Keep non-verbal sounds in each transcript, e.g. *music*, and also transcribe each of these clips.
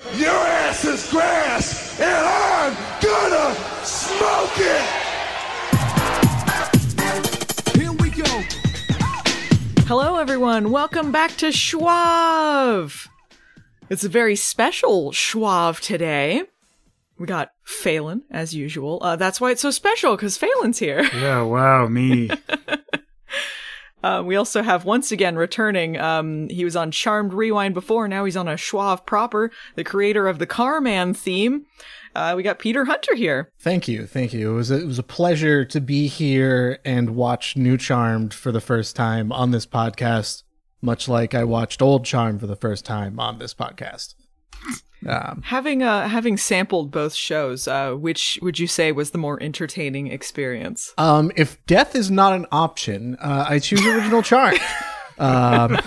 Your ass is grass, and I'm gonna smoke it! Here we go. Hello, everyone. Welcome back to Schwab. It's a very special Schwab today. We got Phelan, as usual. Uh, that's why it's so special, because Phelan's here. Yeah, wow, me. *laughs* Uh, we also have once again returning. Um, he was on Charmed Rewind before. Now he's on a Schwab proper, the creator of the Carman theme. Uh, we got Peter Hunter here. Thank you, thank you. It was a, it was a pleasure to be here and watch New Charmed for the first time on this podcast, much like I watched Old Charmed for the first time on this podcast. Um, Having uh, having sampled both shows, uh, which would you say was the more entertaining experience? um, if death is not an option, uh, I choose Original charm. *laughs* um,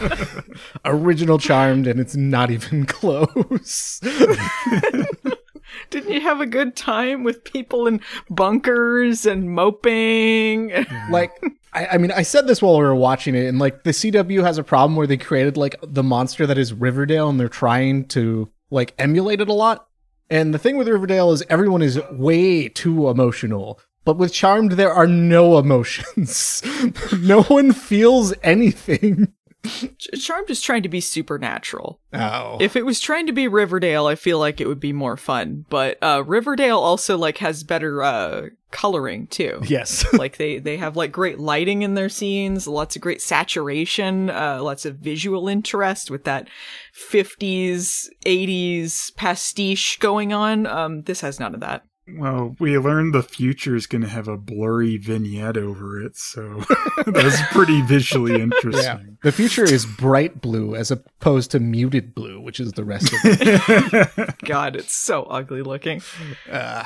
original Charmed, and it's not even *laughs* close. *laughs* Didn't you have a good time with people in bunkers and moping? like I, I mean i said this while we were watching it and like the cw has a problem where they created like the monster that is riverdale and they're trying to like emulated a lot. And the thing with riverdale is everyone is way too emotional. But with charmed there are no emotions. *laughs* No one feels anything Charmed is trying to be supernatural. oh If it was trying to be Riverdale, I feel like it would be more fun. But uh, Riverdale also like has better uh, coloring too. yes *laughs* like they they have like great lighting in their scenes, lots of great saturation, uh, lots of visual interest with that 50s 80s pastiche going on. Um, this has none of that. Well, we learned the future is going to have a blurry vignette over it, so *laughs* that's pretty visually *laughs* yeah interesting. the future is bright blue as opposed to muted blue which is the rest of it *laughs* God, it's so ugly looking. uh,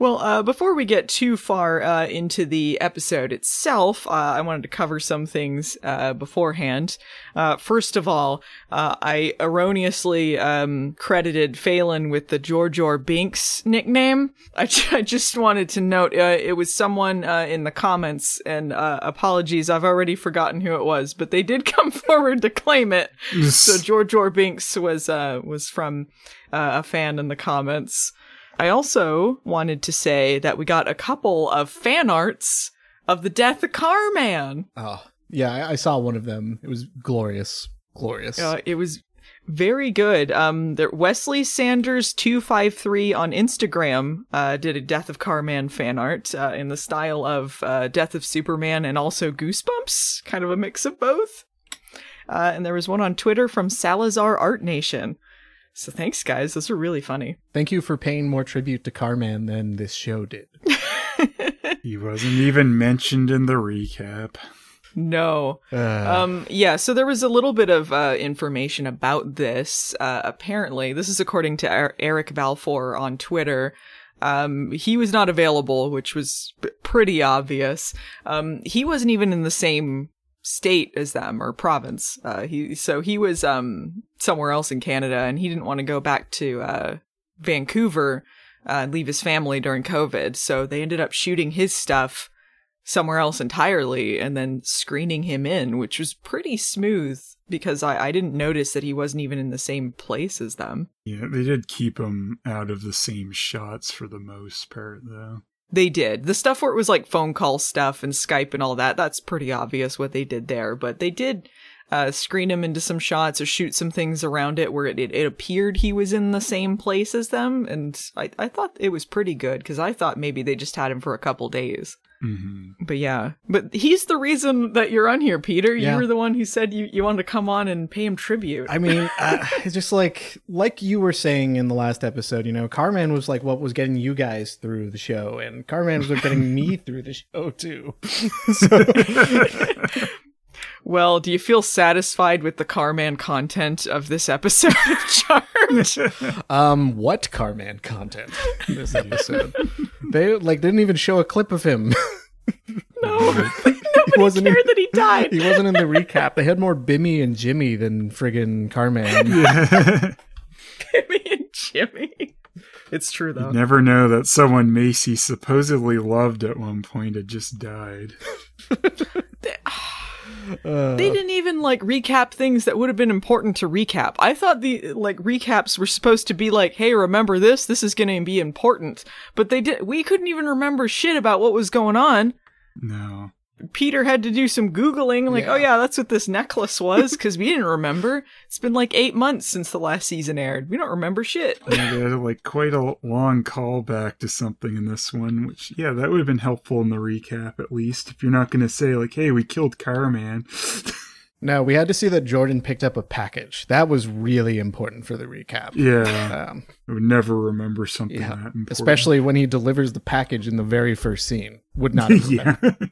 Well, uh, before we get too far uh, into the episode itself, uh, I wanted to cover some things uh, beforehand. Uh, first of all, uh, I erroneously um, credited Phelan with the George or Binks nickname. I, j- I just wanted to note uh, it was someone uh, in the comments, and uh, apologies, I've already forgotten who it was, but they did *laughs* come forward to claim it. so George or Binks was uh, was from uh, a fan in the comments. I also wanted to say that we got a couple of fan arts of the death of Carman. oh yeah I, I saw one of them it was glorious glorious Uh, it was very good. Um, there, Wesley Sanders two five three on Instagram uh, did a Death of Carman fan art uh, in the style of uh, Death of Superman and also Goosebumps, kind of a mix of both. Uh, and there was one on Twitter from Salazar Art Nation. So thanks, guys. Those were really funny. Thank you for paying more tribute to Carman than this show did. *laughs* He wasn't even mentioned in the recap. No. Uh, Um, yeah, so there was a little bit of uh, information about this. Uh, apparently, this is according to er- Eric Balfour on Twitter. Um, he was not available, which was p- pretty obvious. Um, he wasn't even in the same state as them or province. Uh, he so he was um somewhere else in Canada, and he didn't want to go back to uh Vancouver uh, and leave his family during COVID. So they ended up shooting his stuff somewhere else entirely and then screening him in, which was pretty smooth because I, I didn't notice that he wasn't even in the same place as them. Yeah, they did keep him out of the same shots for the most part, though. They did. The stuff where it was like phone call stuff and Skype and all that, that's pretty obvious what they did there. But they did uh, screen him into some shots or shoot some things around it where it, it, it appeared he was in the same place as them. And I, I thought it was pretty good because I thought maybe they just had him for a couple days. Hmm But yeah, but he's the reason that you're on here, Peter. Yeah. You were the one who said you, you wanted to come on and pay him tribute. I mean, *laughs* uh, it's just like like you were saying in the last episode. You know, Carman was like what was getting you guys through the show, and Carman was what getting me *laughs* through the show too. *laughs* so, well, do you feel satisfied with the Carman content of this episode of Charmed? um, what Carman content this episode? They like didn't even show a clip of him. *laughs* no, *laughs* he wasn't. care in- that he died. He wasn't in the recap. They had more Bimmy and Jimmy than friggin' Carman. Jimmy *laughs* and Jimmy. It's true though. Never know that someone Macy supposedly loved at one point had just died. They didn't even like recap things that would have been important to recap. I thought the like recaps were supposed to be like, "Hey, remember this? This is going to be important." But they did we couldn't even remember shit about what was going on. No. Peter had to do some googling like, Yeah. "Oh yeah, that's what this necklace was" cuz we didn't remember. It's been like 8 months since the last season aired. We don't remember shit. Yeah, they had like quite a long callback to something in this one, which yeah, that would have been helpful in the recap at least. If you're not going to say like, "Hey, we killed Carman," *laughs* No, we had to see that Jordan picked up a package. That was really important for the recap. yeah, Um, I would never remember something yeah. that important. especially when he delivers the package in the very first scene. Would not have *laughs* yeah, remembered.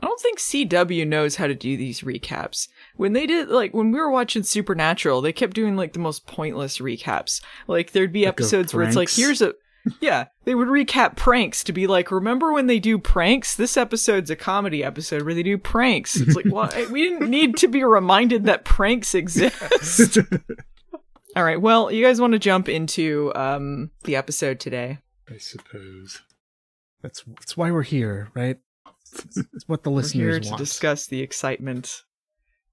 I don't think CW knows how to do these recaps. When they did, like, when we were watching Supernatural, they kept doing, like, the most pointless recaps. Like, there'd be Like episodes where it's like, here's a. Yeah, they would recap pranks to be like, remember when they do pranks? This episode's a comedy episode where they do pranks. It's like, well, *laughs* we didn't need to be reminded that pranks exist. *laughs* All right, well, you guys want to jump into um the episode today? I suppose. That's that's why we're here, right? It's what the We're here to want. discuss the excitement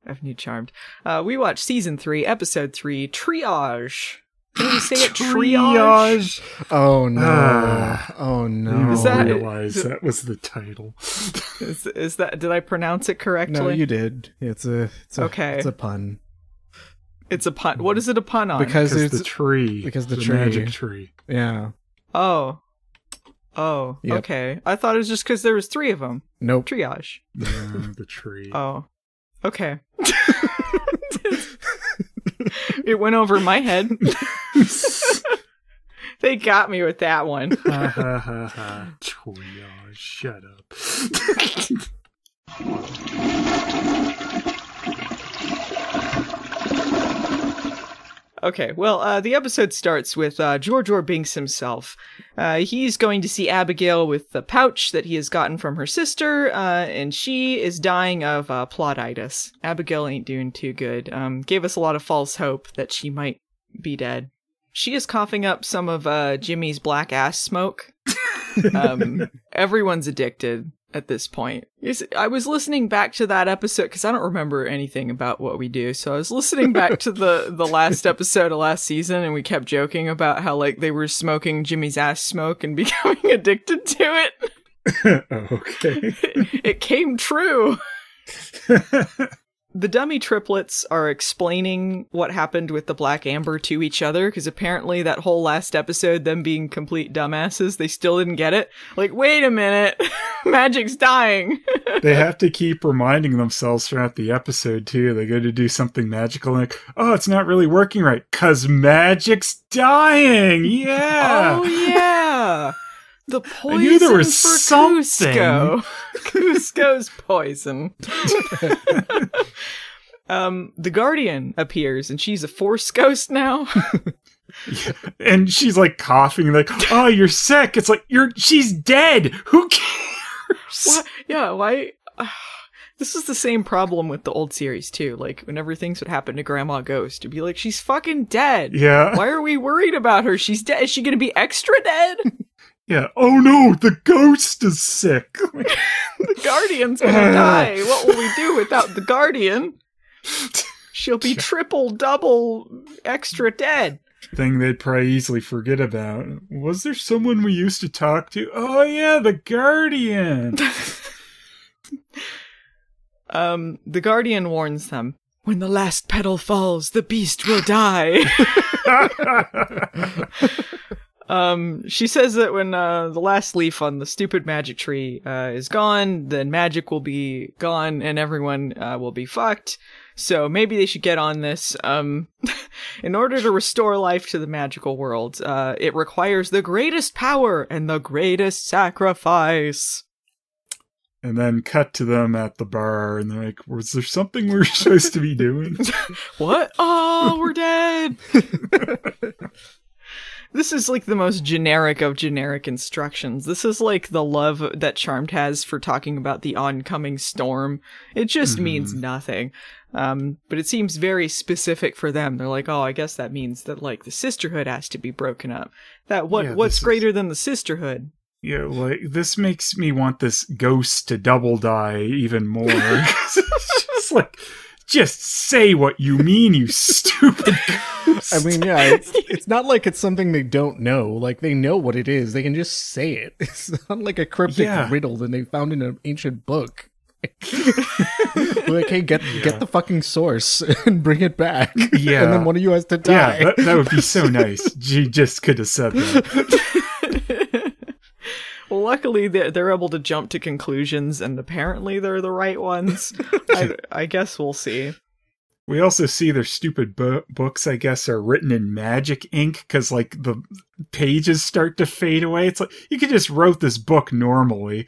of New Charmed. Uh, we watched season three, episode three, Triage. Can we say it? Triage. oh no! Ah. oh no! didn't Is that- realize that was the title. *laughs* Is, is that? Did I pronounce it correctly? no, you did. It's a it's a, Okay. It's a pun It's a pun. What is it a pun on? because Because it's the tree. because the the tree. magic tree. yeah. oh, oh, Yep. okay. I thought it was just because there was three of them. Nope. Triage. Yeah, the tree. *laughs* Oh, okay. it went over my head. *laughs* they got me with that one. ha ha ha ha. Triage. Shut up. *laughs* Okay, well, uh, the episode starts with uh, George Or Binks himself. Uh, he's going to see Abigail with the pouch that he has gotten from her sister, uh, and she is dying of uh, plottitis. Abigail ain't doing too good. Um, gave us a lot of false hope that she might be dead. She is coughing up some of uh, Jimmy's black ass smoke. *laughs* Um, everyone's addicted at this point. I was listening back to that episode because I don't remember anything about what we do. So I was listening back to the the last *laughs* episode of last season, and we kept joking about how like they were smoking Jimmy's ass smoke and *laughs* becoming addicted to it. *laughs* okay. it came true. The dummy triplets are explaining what happened with the Black Amber to each other because apparently that whole last episode, them being complete dumbasses, they still didn't get it. Like, wait a minute, *laughs* Magic's dying. *laughs* they have to keep reminding themselves throughout the episode too. They go to do something magical and like, oh, it's not really working right because magic's dying. Yeah. Oh yeah, *laughs* the poison knew there was for something. Kuzco. *laughs* Kuzco's poison. *laughs* um, the Guardian appears, and she's a Force ghost now. *laughs* And she's like coughing, like, oh, you're sick. It's like you're. She's dead. Who cares? Why- yeah, why? *sighs* this is the same problem with the old series too. Like whenever things would happen to Grandma Ghost, it'd be like she's fucking dead. Yeah. Why are we worried about her? She's dead. Is she gonna be extra dead? Yeah. Oh no, the ghost is sick. *laughs* the Guardian's gonna *laughs* die. What will we do without the Guardian? She'll be *laughs* triple, double, extra dead. Thing they'd probably easily forget about. Was there someone we used to talk to? Oh yeah, the Guardian. Um, the Guardian warns them. When the last petal falls, the beast will die. Um, she says that when uh, the last leaf on the stupid magic tree uh, is gone, then magic will be gone and everyone uh, will be fucked. So maybe they should get on this. Um, *laughs* in order to restore life to the magical world, uh, it requires the greatest power and the greatest sacrifice. and then cut to them at the bar, and they're like, "Was there something we were *laughs* supposed to be doing?" *laughs* What? Oh, we're dead. This is like the most generic of generic instructions. This is like the love that Charmed has for talking about the oncoming storm. It just means nothing. Um, but it seems very specific for them. They're like, oh, I guess that means that like the sisterhood has to be broken up. That what Yeah, what's this is- greater than the sisterhood? Yeah, like this makes me want this ghost to double die even more. *laughs* it's just like, just say what you mean, you stupid *laughs* ghost. I mean, yeah, it's, it's not like it's something they don't know. Like they know what it is. They can just say it. *laughs* It's not like a cryptic Yeah. riddle that they found in an ancient book. *laughs* like, hey, get get the fucking source and bring it back. Yeah. and then one of you has to die. yeah, that, that would be so nice. She just could have said that. Well, luckily they're, they're able to jump to conclusions, and apparently they're the right ones. *laughs* I, I guess we'll see. We also see their stupid bu- books, I guess, are written in magic ink because, like, the pages start to fade away. It's like you could just wrote this book normally.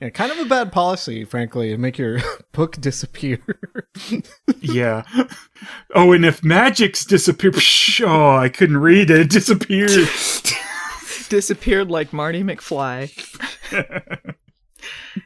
Yeah, kind of a bad policy, frankly, to make your *laughs* book disappear. *laughs* yeah. Oh, and if magic's disappear, psh, oh, I couldn't read it. It disappeared. Disappeared like Marty McFly. *laughs*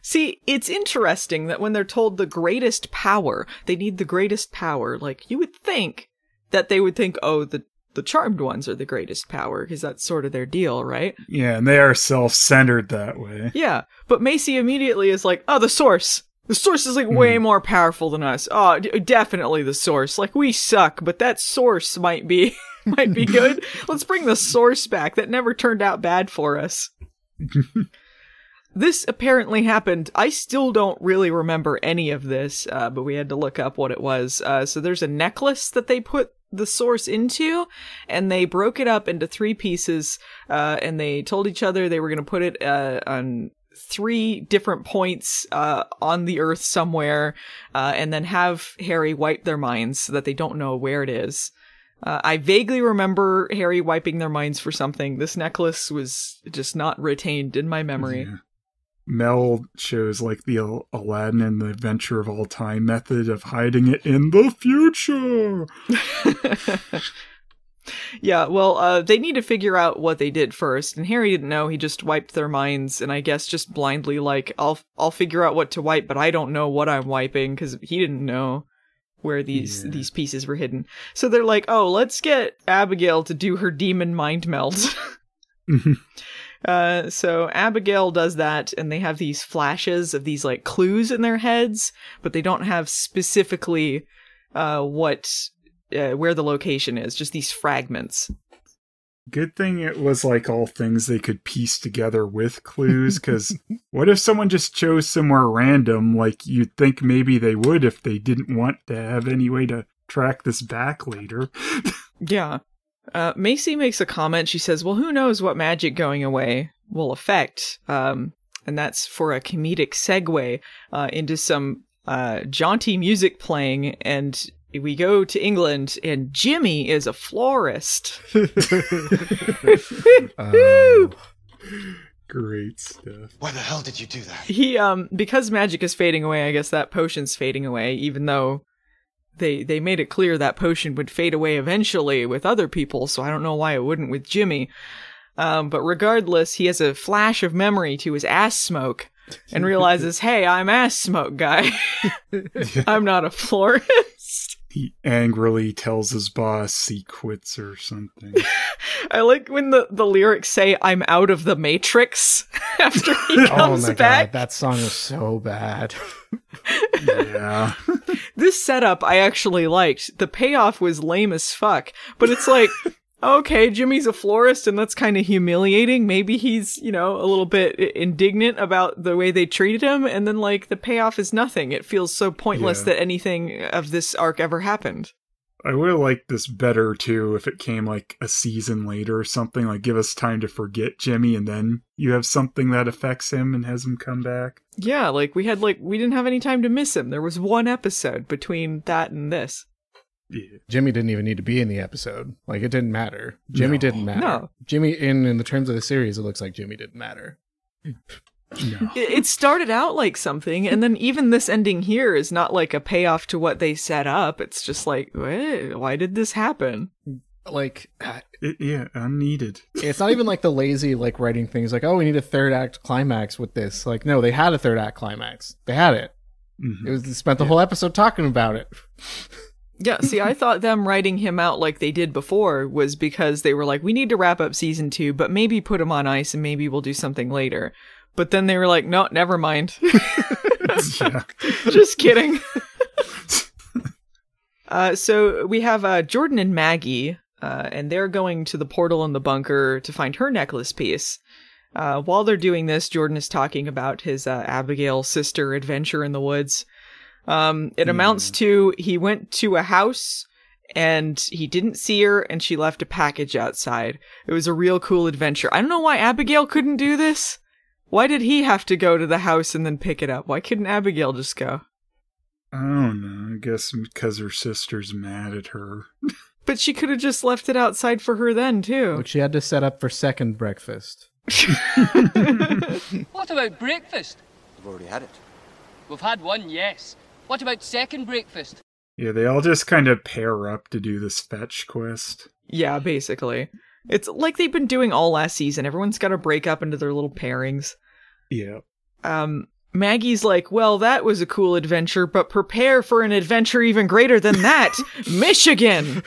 See, it's interesting that when they're told the greatest power, they need the greatest power. Like you would think that they would think, oh, the the charmed ones are the greatest power because that's sort of their deal, right? yeah, and they are self-centered that way. Yeah, but Macy immediately is like, "Oh, the source. The source is like way hmm. more powerful than us. Oh, d- definitely the source. Like we suck, but that source might be *laughs* *laughs* might be good. Let's bring the source back. That never turned out bad for us." *laughs* this apparently happened. I still don't really remember any of this, uh, but we had to look up what it was. Uh, so there's a necklace that they put the source into, and they broke it up into three pieces, uh, and they told each other they were going to put it uh, on three different points uh, on the earth somewhere, uh, and then have Harry wipe their minds so that they don't know where it is. Uh, I vaguely remember Harry wiping their minds for something. This necklace was just not retained in my memory. Yeah. Mel shows like the Aladdin and the Adventure of All Time method of hiding it in the future. *laughs* Yeah, well, uh, they need to figure out what they did first, and Harry didn't know. He just wiped their minds, and I guess just blindly, like, I'll I'll figure out what to wipe, but I don't know what I'm wiping because he didn't know where these Yeah. these pieces were hidden. So they're like, oh, let's get Abigail to do her demon mind melt. *laughs* *laughs* Uh, so Abigail does that, and they have these flashes of these like clues in their heads, but they don't have specifically uh, what uh, where the location is. Just these fragments. Good thing it was like all things they could piece together with clues, because *laughs* what if someone just chose somewhere random, like you'd think maybe they would if they didn't want to have any way to track this back later? *laughs* Yeah. Uh, Macy makes a comment. She says, "Well, who knows what magic going away will affect?" Um, and that's for a comedic segue uh, into some uh, jaunty music playing, and we go to England, and Jimmy is a florist. *laughs* *laughs* Oh. Great stuff. Why the hell did you do that? he um because magic is fading away i guess that potion's fading away even though they they made it clear that potion would fade away eventually with other people so i don't know why it wouldn't with jimmy um but regardless he has a flash of memory to his ass smoke and realizes *laughs* hey i'm ass smoke guy i'm not a florist He angrily tells his boss he quits or something. *laughs* i like when the the lyrics say i'm out of the matrix *laughs* after he oh comes my back god, that song is so bad. *laughs* yeah. this setup I actually liked. The payoff was lame as fuck, but it's like, okay, Jimmy's a florist and that's kind of humiliating. Maybe he's, you know, a little bit indignant about the way they treated him. And then like the payoff is nothing. It feels so pointless Yeah. that anything of this arc ever happened. I would have liked this better too if it came like a season later or something. Like, give us time to forget Jimmy, and then you have something that affects him and has him come back. Yeah, like we had like, we didn't have any time to miss him. There was one episode between that and this. Yeah. Jimmy didn't even need to be in the episode. Like it didn't matter. Jimmy No. didn't matter. No. Jimmy in in the terms of the series, it looks like Jimmy didn't matter. No. *laughs* It it started out like something, and then even this ending here is not like a payoff to what they set up. It's just like, why did this happen? Like uh, It- yeah, unneeded. it's not even like the lazy like writing things like, oh, we need a third act climax with this. Like, no, they had a third act climax. They had it. Mhm. It was they spent the whole episode talking about it. Yeah, see, I *laughs* thought them writing him out like they did before was because they were like, we need to wrap up season two, but maybe put him on ice and maybe we'll do something later. But then they were like, no, never mind. *laughs* *laughs* Just kidding. uh, so we have uh, Jordan and Maggie, uh, and they're going to the portal in the bunker to find her necklace piece. Uh, while they're doing this, Jordan is talking about his uh, Abigail sister adventure in the woods. Um, it amounts to he went to a house and he didn't see her and she left a package outside. It was a real cool adventure. I don't know why Abigail couldn't do this. Why did he have to go to the house and then pick it up? Why couldn't Abigail just go? I don't know. I guess because her sister's mad at her. *laughs* But she could have just left it outside for her then, too. Which she had to set up for second breakfast. *laughs* *laughs* What about breakfast? We've already had it. We've had one, yes. What about second breakfast? Yeah, they all just kind of pair up to do this fetch quest. Yeah, basically. It's like they've been doing all last season. Everyone's got to break up into their little pairings. Yeah. Um, Maggie's like, well, that was a cool adventure, but prepare for an adventure even greater than that *laughs* Michigan!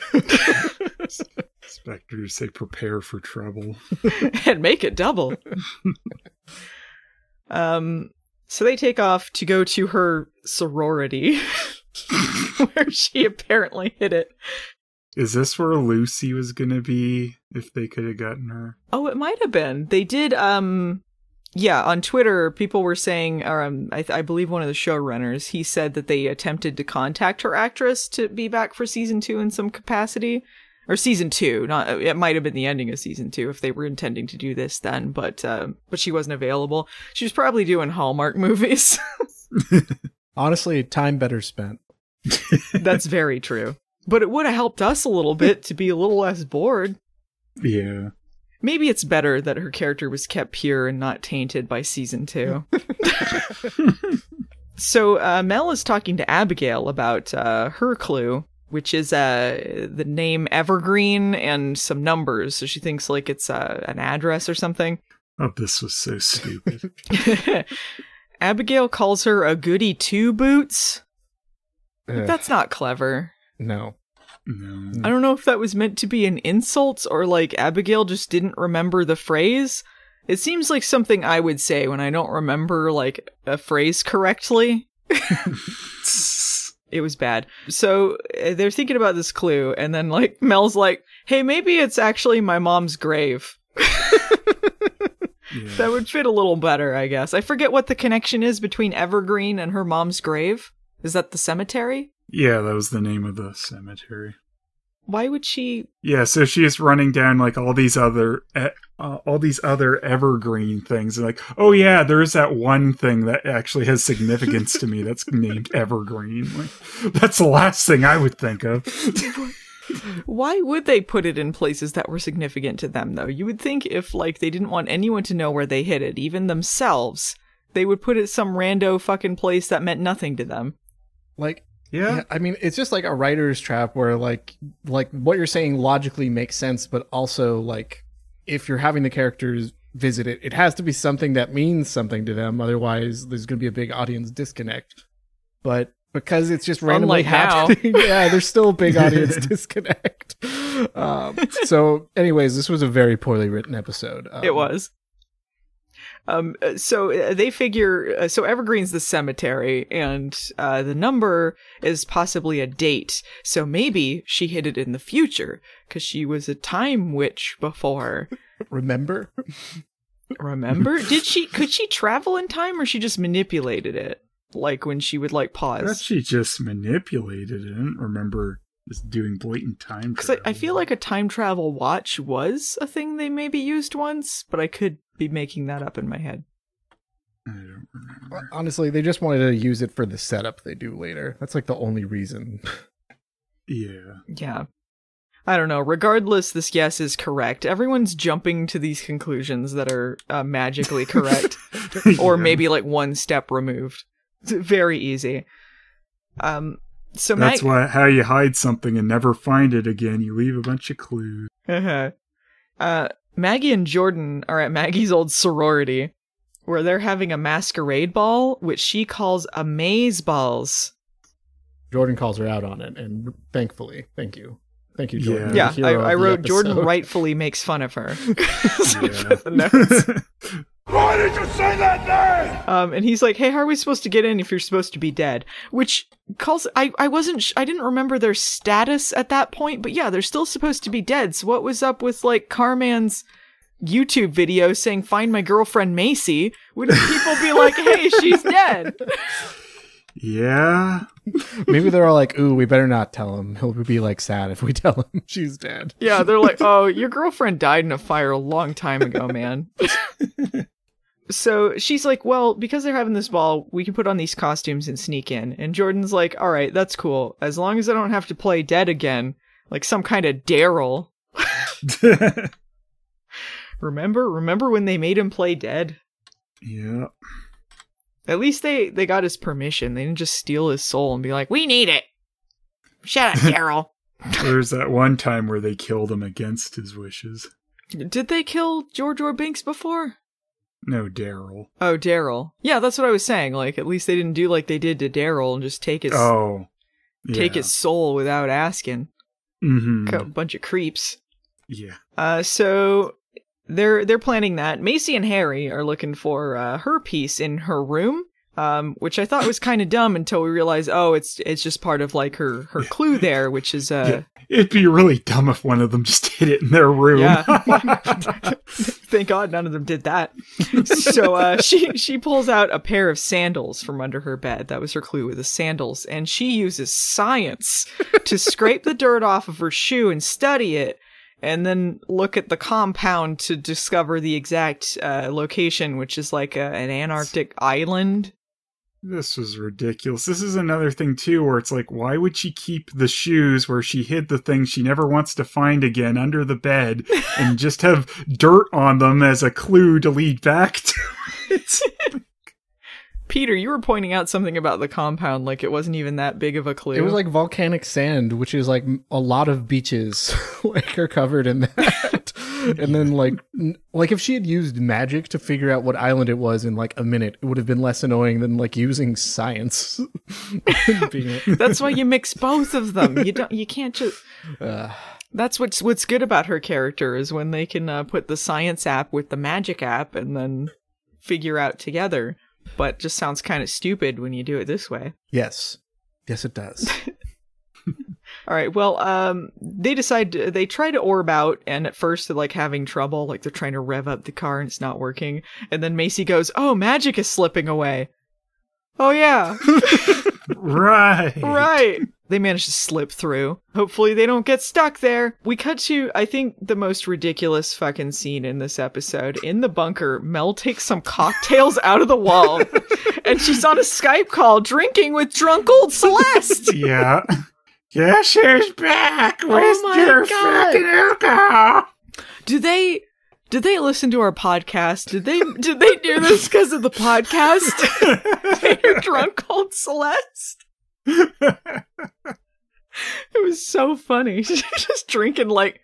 Expect her to say prepare for trouble. *laughs* and make it double. *laughs* um, so they take off to go to her sorority, *laughs* where she apparently hid it. Is this where Lucy was gonna be if they could have gotten her? Oh, it might have been. They did. Um, yeah, on Twitter, people were saying, or um, I, th- I believe one of the showrunners, he said that they attempted to contact her actress to be back for season two in some capacity, or season two. Not it might have been the ending of season two if they were intending to do this then, but uh, but she wasn't available. She was probably doing Hallmark *laughs* movies. *laughs* Honestly, time better spent. *laughs* That's very true. But it would have helped us a little bit to be a little less bored. Yeah. Maybe it's better that her character was kept pure and not tainted by season two. so uh, Mel is talking to Abigail about uh, her clue, which is uh, the name Evergreen and some numbers. So she thinks like it's uh, an address or something. Oh, this was so stupid. *laughs* Abigail calls her a goody two boots. Ugh, That's not clever. no. no. I don't know if that was meant to be an insult or like Abigail just didn't remember the phrase. It seems like something I would say when I don't remember like a phrase correctly. *laughs* *laughs* It was bad. So uh, they're thinking about this clue, and then like *laughs* Mel's like, "Hey, maybe it's actually my mom's grave." Yeah. *laughs* *laughs* That would fit a little better, I guess. I forget what the connection is between Evergreen and her mom's grave. Is that the cemetery? yeah, that was the name of the cemetery. Why would she? Yeah, so she's running down like all these other uh, all these other evergreen things and like, "Oh yeah, there's that one thing that actually has significance to me that's *laughs* named evergreen." Like, that's the last thing I would think of. Why would they put it in places that were significant to them, though? You would think if, like, they didn't want anyone to know where they hid it, even themselves, they would put it some rando fucking place that meant nothing to them. Like, Yeah. yeah, I mean, it's just like a writer's trap where, like, like what you're saying logically makes sense, but also like, if you're having the characters visit it, it has to be something that means something to them. Otherwise, there's going to be a big audience disconnect. But because it's just randomly Unlike happening, *laughs* yeah, there's still a big *laughs* audience disconnect. Um, so, anyways, this was a very poorly written episode. Um, It was. Um, uh, so uh, they figure, uh, so Evergreen's the cemetery, and uh, the number is possibly a date. So maybe she hid it in the future, because she was a time witch before. *laughs* Remember? Remember? Did she, could she travel in time, or she just manipulated it? Like when she would, like, pause? she just manipulated it. I remember just doing blatant time Because I. I feel like a time travel watch was a thing they maybe used once, but I could be making that up in my head. I don't remember. Honestly, they just wanted to use it for the setup they do later. That's like the only reason. Yeah. Yeah. I don't know. Regardless, this guess is correct. Everyone's jumping to these conclusions that are uh, magically *laughs* correct, or Yeah. maybe like one step removed. It's very easy. Um. So That's Mag- why how you hide something and never find it again. You leave a bunch of clues. uh-huh. *laughs* uh, Maggie and Jordan are at Maggie's old sorority, where they're having a masquerade ball, which she calls a maze balls. Jordan calls her out on it, and thankfully, thank you, thank you, Jordan. Yeah. Yeah, I, I wrote Jordan rightfully makes fun of her. *laughs* *laughs* Yeah. Why did you say that name? Um, and he's like, "Hey, how are we supposed to get in if you're supposed to be dead?" Which calls I I wasn't sh- I didn't remember their status at that point, but yeah, they're still supposed to be dead. So what was up with like Carman's YouTube video saying "Find my girlfriend Macy"? Wouldn't people be like, "Hey, she's dead"? yeah. *laughs* Maybe they're all like, "Ooh, we better not tell him. He'll be like sad if we *laughs* tell him she's dead." Yeah, they're like, "Oh, your girlfriend died in a fire a long time ago, man." *laughs* so she's like, "Well, because they're having this ball, we can put on these costumes and sneak in." And Jordan's like, "All right, that's cool. As long as I don't have to play dead again, like some kind of Daryl." *laughs* Remember, remember when they made him play dead? yeah. At least they they got his permission. They didn't just steal his soul and be like, "We need it." Shut up, *laughs* Daryl. There's that one time where they killed him against his wishes. Did they kill George or Binks before? No, Daryl. Oh, Daryl. Yeah, that's what I was saying. Like, at least they didn't do like they did to Daryl and just take his Oh. take his soul without asking. hmm A bunch of creeps. Yeah. Uh, so they're they're planning that. Macy and Harry are looking for uh, her piece in her room. Um, which I thought was kind of dumb until we realized, oh, it's it's just part of like her her clue there, which is uh, It'd be really dumb if one of them just *laughs* hid it in their room. Yeah. *laughs* *laughs* Thank God none of them did that. So uh, she she pulls out a pair of sandals from under her bed. That was her clue with the sandals, and she uses science to scrape the dirt off of her shoe and study it, and then look at the compound to discover the exact uh, location, which is like a, an Antarctic island. This was ridiculous. This is another thing too, where it's like, why would she keep the shoes where she hid the thing she never wants to find again under the bed, and *laughs* just have dirt on them as a clue to lead back to *laughs* it? Peter, you were pointing out something about the compound, like it wasn't even that big of a clue. It was like volcanic sand, which is like a lot of beaches *laughs* like are covered in that. And then like like if she had used magic to figure out what island it was in like a minute, it would have been less annoying than like using science. *laughs* *laughs* That's why you mix both of them. You don't. You can't just. uh, That's what's what's good about her character is when they can uh, put the science app with the magic app and then figure out together. But just sounds kind of stupid when you do it this way. yes. Yes it does. *laughs* All right. Well, um, they decide to, they try to orb out, and at first they're like having trouble, like they're trying to rev up the car and it's not working. And then Macy goes, "Oh, magic is slipping away." Oh yeah, *laughs* right. right. They manage to slip through. Hopefully they don't get stuck there. We cut to, I think, the most ridiculous fucking scene in this episode. In the bunker, Mel takes some cocktails out of the wall *laughs* and she's on a Skype call drinking with drunk old Celeste. Yeah. Yeah, she's back oh with Oh your God. fucking alcohol. Do they did they listen to our podcast? Did they did they do this because of the podcast? *laughs* They're drunk called Celeste. It was so funny. She's *laughs* just drinking like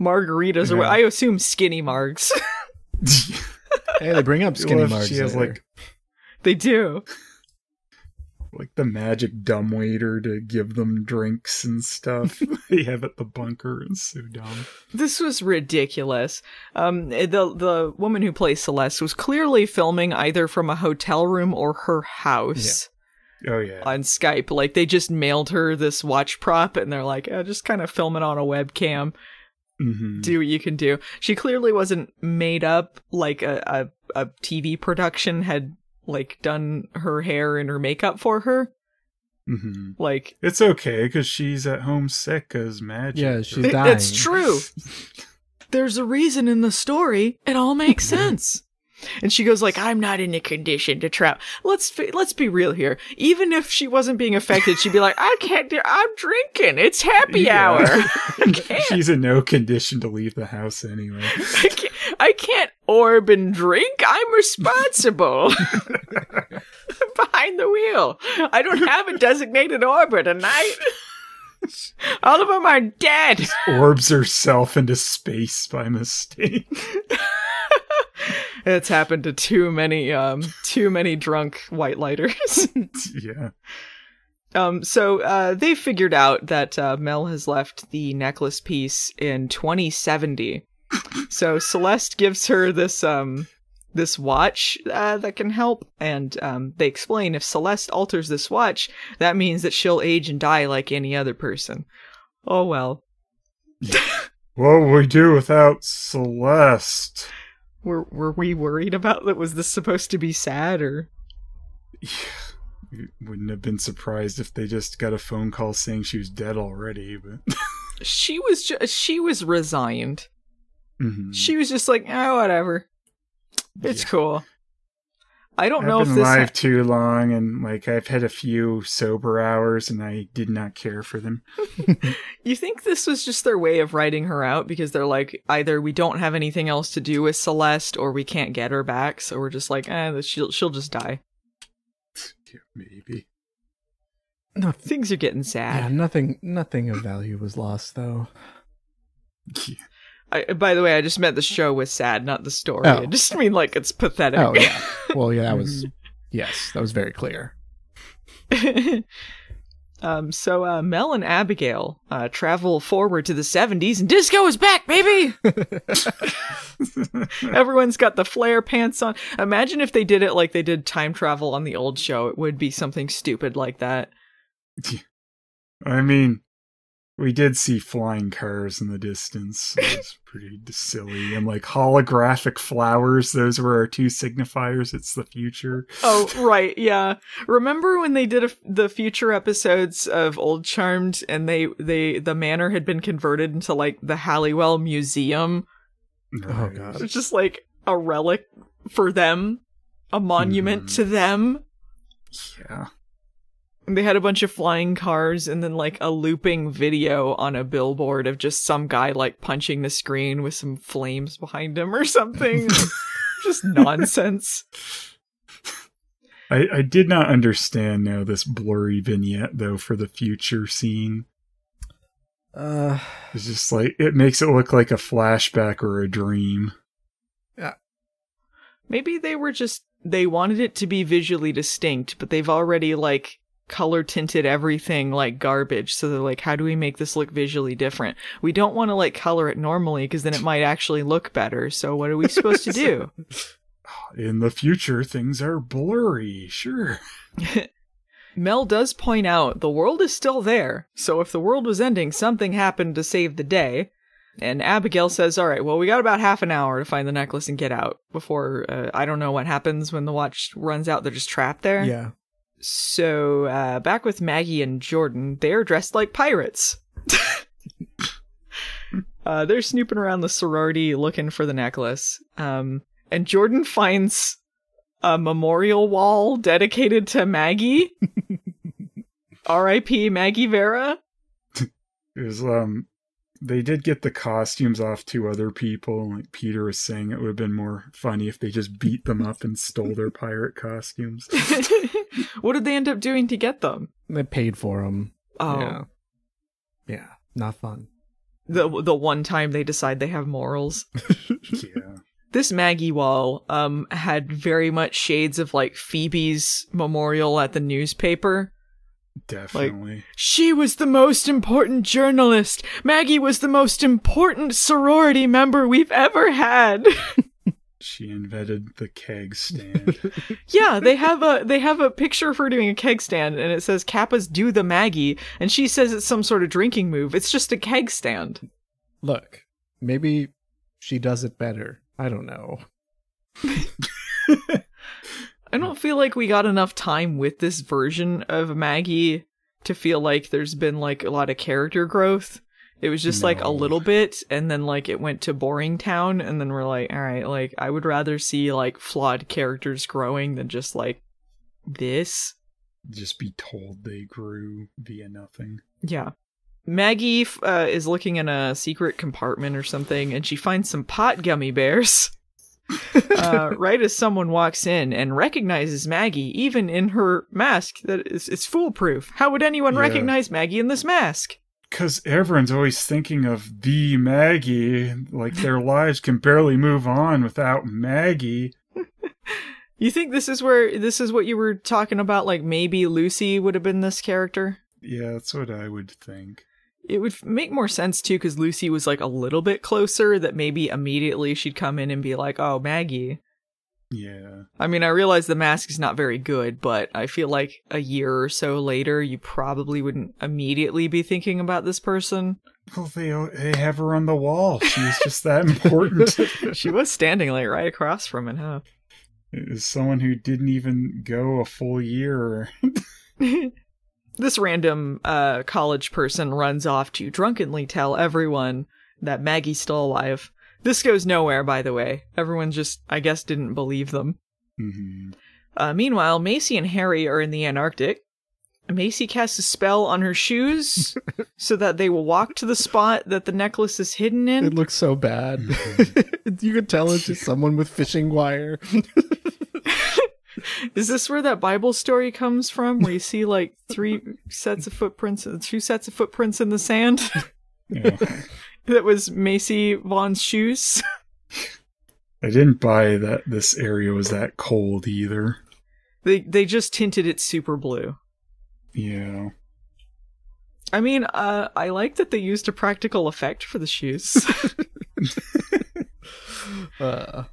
margaritas or what I assume skinny margs. *laughs* hey, they bring up skinny Well, margs. She has later. like they do. Like the magic dumbwaiter to give them drinks and stuff. *laughs* *laughs* they have at the bunker. It's so dumb. This was ridiculous. Um, the the woman who plays Celeste was clearly filming either from a hotel room or her house. Oh yeah. on Skype. Like they just mailed her this watch prop and they're like, oh, just kind of film it on a webcam. hmm Do what you can do. She clearly wasn't made up like a, a, a TV production had like done her hair and her makeup for her. hmm Like It's okay because she's at home sick as magic. Yeah, she's it- dying. it's true. *laughs* There's a reason in the story. It all makes *laughs* sense. And she goes like, "I'm not in a condition to trap." Let's fi- let's be real here. Even if she wasn't being affected, she'd be like, "I can't. Do- I'm drinking. It's happy Yeah. hour. *laughs* I can't. she's in no condition to leave the house anyway. I can't. Orb and drink. I'm responsible. *laughs* Behind the wheel. I don't have a designated orbit tonight. All of them are dead. Orbs herself into space by mistake. It's happened to too many, um, too many drunk white lighters. *laughs* yeah. Um, so uh, they figured out that uh, Mel has left the necklace piece in 2070. So Celeste gives her this um this watch uh, that can help, and um, they explain if Celeste alters this watch, that means that she'll age and die like any other person. Oh well, *laughs* What would we do without Celeste? were were we worried about that? Was this supposed to be sad or? *sighs* Wouldn't have been surprised if they just got a phone call saying she was dead already, but She was ju- she was resigned. Mhm. She was just like, oh, whatever. It's Yeah. cool. I don't I've know if been this. alive too long, and like I've had a few sober hours, and I did not care for them. *laughs* You think this was just their way of writing her out because they're like, either we don't have anything else to do with Celeste, or we can't get her back, so we're just like, eh, she'll she'll just die. Yeah, maybe. No, Things are getting sad. yeah, sad. nothing, nothing of value was lost though. Yeah. I, by the way, I just meant the show was sad, not the story. Oh. I just mean like it's pathetic. Oh yeah. *laughs* Well, yeah, that was yes, that was very clear. *laughs* um, so uh, Mel and Abigail uh, travel forward to the 70s, and disco is back, baby! *laughs* Everyone's got the flare pants on. Imagine if they did it like they did time travel on the old show. It would be something stupid like that. I mean, we did see flying cars in the distance. It was *laughs* pretty silly. And like holographic flowers, those were our two signifiers. It's the future. Oh, *laughs* right, yeah. Remember when they did a, the future episodes of Old Charmed, and they they the manor had been converted into like the Halliwell Museum? Oh, God. It's just like a relic for them, a monument Mhm. to them. Yeah. And They had a bunch of flying cars and then like a looping video on a billboard of just some guy like punching the screen with some flames behind him or something. *laughs* just nonsense. I, I did not understand now this blurry vignette though for the future scene. Uh, It's just like it makes it look like a flashback or a dream. Yeah. Maybe they were just they wanted it to be visually distinct, but they've already like color tinted everything like garbage. So they're like, how do we make this look visually different? We don't want to like color it normally because then it might actually look better. So what are we supposed to do? *laughs* In the future, things are blurry. Sure. *laughs* Mel does point out the world is still there. So if the world was ending, something happened to save the day. And Abigail says, "All right, well, we got about half an hour to find the necklace and get out before uh, I don't know what happens when the watch runs out. They're just trapped there." yeah. So, uh, back with Maggie and Jordan, they're dressed like pirates. *laughs* uh, they're snooping around the sorority looking for the necklace. Um, and Jordan finds a memorial wall dedicated to Maggie. *laughs* R.I.P. Maggie Vera. It was um they did get the costumes off to other people. Like Peter was saying, it would have been more funny if they just beat them up and stole their pirate costumes. *laughs* what did they end up doing to get them? They paid for them. Oh, Yeah. Yeah. Not fun. the the one time they decide they have morals. *laughs* yeah. this Maggie wall um had very much shades of like Phoebe's memorial at the newspaper. Definitely. She was the most important journalist. Maggie was the most important sorority member we've ever had. *laughs* she invented the keg stand. *laughs* yeah, they have a they have a picture of her doing a keg stand and it says Kappas do the Maggie and she says it's some sort of drinking move. It's just a keg stand. Look, maybe she does it better. I don't know. *laughs* I don't feel like we got enough time with this version of Maggie to feel like there's been like a lot of character growth. It was just like a little bit and then like it went to boring town and then we're like, all right, like I would rather see like flawed characters growing than just like this. just be told they grew via nothing. Yeah. Maggie uh, is looking in a secret compartment or something and she finds some pot gummy bears. *laughs* *laughs* uh, right as someone walks in and recognizes Maggie, even in her mask that is it's foolproof. How would anyone Yeah. recognize Maggie in this mask? Because everyone's always thinking of the Maggie, like their *laughs* lives can barely move on without Maggie. You think this is where this is what you were talking about? Like maybe Lucy would have been this character. Yeah, that's what I would think. It would make more sense too because Lucy was like a little bit closer. That maybe immediately she'd come in and be like, "Oh, Maggie." Yeah. I mean, I realize the mask is not very good, but I feel like a year or so later, you probably wouldn't immediately be thinking about this person. Well, they they have her on the wall. She was just that important. *laughs* She was standing like right across from it, huh? it was someone who didn't even go a full year. *laughs* this random uh, college person runs off to drunkenly tell everyone that Maggie's still alive. This goes nowhere, by the way. Everyone just, I guess, didn't believe them. Mhm. Uh, meanwhile, Macy and Harry are in the Antarctic. Macy casts a spell on her shoes *laughs* so that they will walk to the spot that the necklace is hidden in. It looks so bad. *laughs* you could tell it's just someone with fishing wire. *laughs* Is this where that Bible story comes from, where you see like three sets of footprints, two sets of footprints in the sand? Yeah. *laughs* that was Macy Vaughn's shoes. I didn't buy that this area was that cold either. They they just tinted it super blue. Yeah. I mean, uh, I like that they used a practical effect for the shoes. *laughs* *laughs* Uh,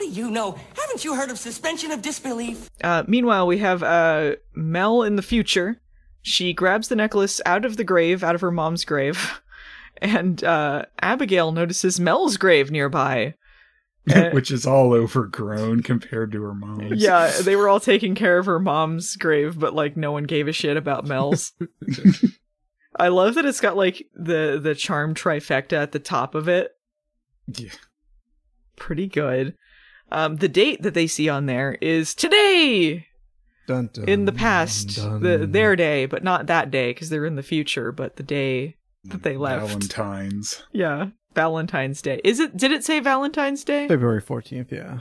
What do you know? Haven't you heard of suspension of disbelief? uh, meanwhile, we have uh, Mel in the future. She grabs the necklace out of the grave, out of her mom's grave, *laughs* and uh, Abigail notices Mel's grave nearby. Uh, *laughs* Which is all overgrown compared to her mom's. Yeah, *laughs* they were all taking care of her mom's grave, but like no one gave a shit about Mel's. I love that it's got like the the charm trifecta at the top of it. Yeah. Pretty good. Um, the date that they see on there is today dun, dun, in the past, dun. the their day, but not that day because they're in the future. But the day that they left, Valentine's. yeah, Valentine's Day. Is it? Did it say Valentine's Day? February 14th, yeah.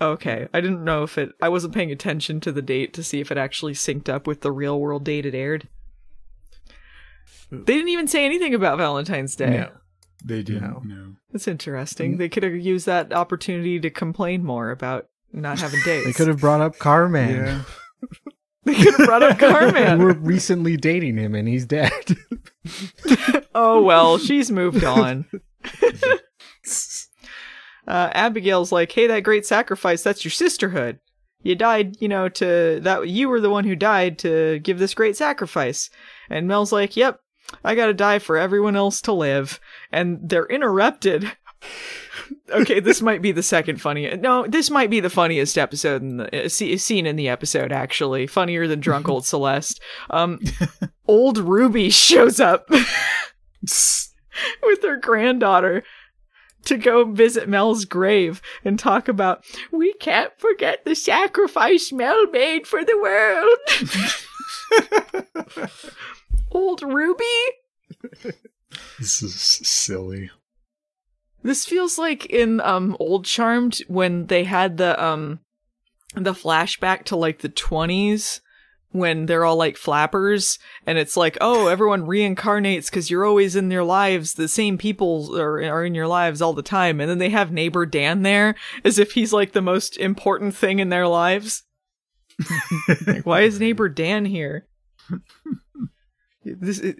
Okay, I didn't know if it. I wasn't paying attention to the date to see if it actually synced up with the real world date it aired. They didn't even say anything about Valentine's Day. No. They didn't No. know. That's interesting. They could have used that opportunity to complain more about not having dates. They could have brought up Carman. Yeah. *laughs* They could have brought up Carmen. We Carman. were recently dating him and he's dead. *laughs* oh well, she's moved on. *laughs* uh, Abigail's like, "Hey, that great sacrifice. That's your sisterhood. You died, you know, to that. You were the one who died to give this great sacrifice." And Mel's like, "Yep, I gotta die for everyone else to live." And they're interrupted. okay, this might be the second funniest. No, this might be the funniest episode in the uh, scene in the episode. Actually, funnier than drunk old Celeste. Um, *laughs* old Ruby shows up *laughs* with her granddaughter to go visit Mel's grave and talk about we can't forget the sacrifice Mel made for the world. *laughs* Old Ruby? *laughs* This is silly. This feels like in um Old Charmed when they had the um the flashback to like the 20s when they're all like flappers and it's like oh everyone reincarnates cuz you're always in their lives the same people are are in your lives all the time and then they have neighbor Dan there as if he's like the most important thing in their lives. *laughs* like, why is neighbor Dan here? This uh,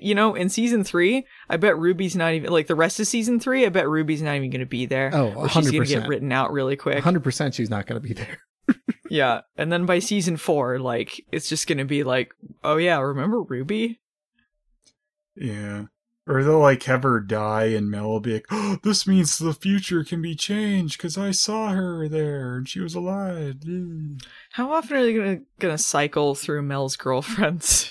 you know, in season three, I bet Ruby's not even like the rest of season three. I bet Ruby's not even going to be there. Oh, or she's going to get written out really quick. 100% she's not going to be there. *laughs* Yeah, and then by season four, like it's just going to be like, oh yeah, remember Ruby? Yeah. Or they'll like have her die and Mel will be like, oh, this means the future can be changed because I saw her there and she was alive. Mm. How often are they going to going to cycle through Mel's girlfriends?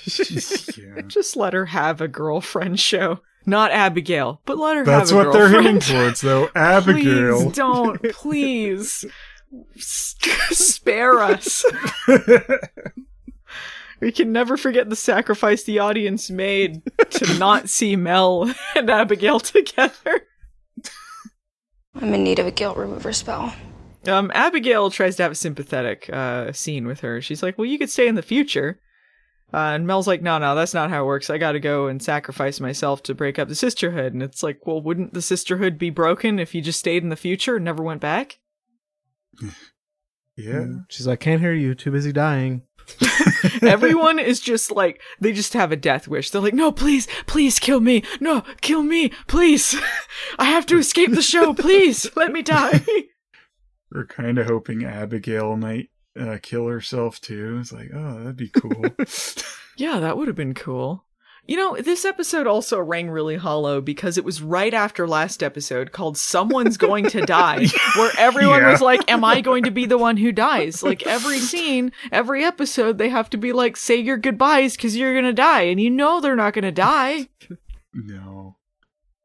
yeah. *laughs* just let her have a girlfriend show. Not Abigail, but let her That's have a what they're girlfriend. hinting towards though. *laughs* Abigail. Please don't, please. *laughs* Spare us. We can never forget the sacrifice the audience made to *laughs* not see Mel and Abigail together. I'm in need of a guilt remover spell. Um, Abigail tries to have a sympathetic uh, scene with her. She's like, "Well, you could stay in the future," uh, and Mel's like, "No, no, that's not how it works. I got to go and sacrifice myself to break up the sisterhood." And it's like, "Well, wouldn't the sisterhood be broken if you just stayed in the future and never went back?" *sighs* Yeah. She's like, can't hear you. Too busy dying. *laughs* Everyone is just like they just have a death wish. They're like, "No, please, please kill me. No, kill me, please. *laughs* I have to escape the show. Please, let me die." We're kind of hoping Abigail might uh, kill herself too. It's like, oh, that'd be cool. *laughs* Yeah, that would have been cool. You know, this episode also rang really hollow because it was right after last episode called Someone's Going to Die, *laughs* where everyone Yeah. was like, Am I *laughs* going to be the one who dies? Like every *laughs* scene, every episode, they have to be like, Say your goodbyes because you're going to die. And you know they're not going to die. no.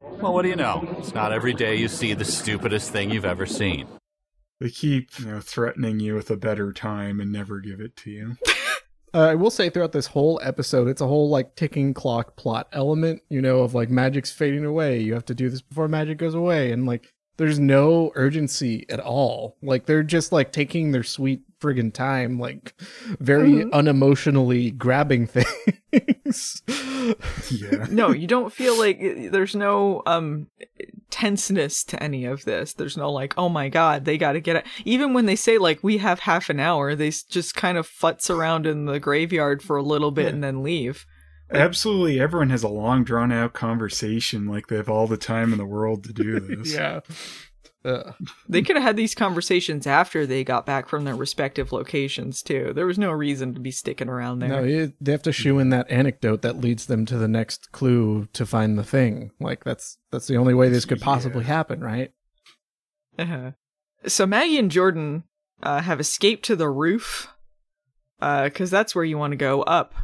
Well, what do you know? It's not every day you see the stupidest thing you've ever seen. They keep you know, threatening you with a better time and never give it to you. Uh, I will say throughout this whole episode, it's a whole like ticking clock plot element, you know, of like magic's fading away. You have to do this before magic goes away. And like, there's no urgency at all. Like, they're just like taking their sweet friggin' time, like, very unemotionally grabbing *laughs* things. Yeah. No, you don't feel like there's no um tenseness to any of this. There's no like, oh my god, they got to get it. Even when they say like we have half an hour, they just kind of futz around in the graveyard for a little bit and then leave. Absolutely everyone has a long drawn out conversation like they have all the time in the world to do *laughs* this. yeah. Uh, They could have had these conversations after they got back from their respective locations too. There was no reason to be sticking around there. no, you, they have to shoe in that anecdote that leads them to the next clue to find the thing. Like, that's that's the only way this could possibly happen, right? Uh-huh. So Maggie and Jordan uh, have escaped to the roof because that's where you want to go up.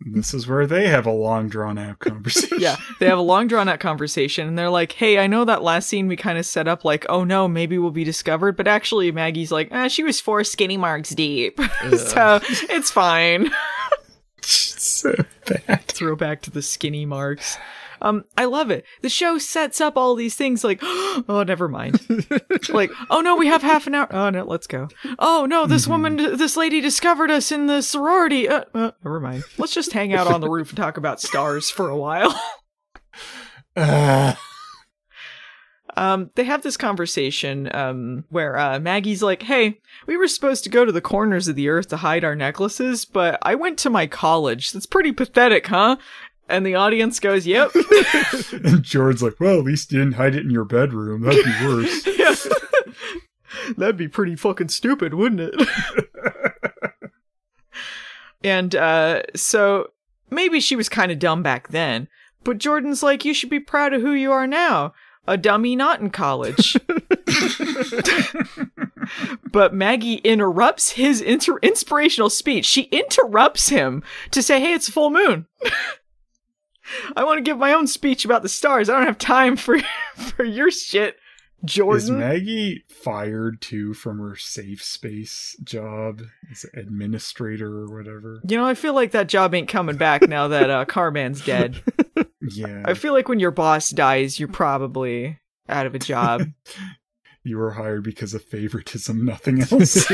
This is where they have a long drawn out *laughs* conversation. Yeah, they have a long drawn out conversation and they're like, hey, I know that last scene we kind of set up like, oh no, maybe we'll be discovered. But actually, Maggie's like, ah, she was four skinny marks deep. *laughs* so it's fine. *laughs* so bad. Throw back to the skinny marks. Um, I love it. The show sets up all these things like, *gasps* oh, never mind. *laughs* like, oh no, we have half an hour. Oh no, let's go. Oh no, this woman, this lady discovered us in the sorority. Uh, uh, never mind. Let's just hang out on the roof and talk about stars for a while. Uh, *laughs* *sighs* Um, they have this conversation um, where uh, Maggie's like, "Hey, we were supposed to go to the corners of the earth to hide our necklaces, but I went to my college. That's pretty pathetic, huh?" And the audience goes, "Yep." *laughs* and Jordan's like, well, at least you didn't hide it in your bedroom. That'd be worse. *laughs* Yeah. That'd be pretty fucking stupid, wouldn't it? *laughs* and uh, so maybe she was kind of dumb back then, but Jordan's like, you should be proud of who you are now. A dummy not in college. but Maggie interrupts his inter- inspirational speech. She interrupts him to say, hey, it's a full moon. I want to give my own speech about the stars. I don't have time for *laughs* for your shit, Jordan. Is Maggie fired too from her safe space job as administrator or whatever? You know, I feel like that job ain't coming back now that uh, *laughs* Carman's dead. Yeah. I feel like when your boss dies, you're probably out of a job. *laughs* you were hired because of favoritism, nothing else.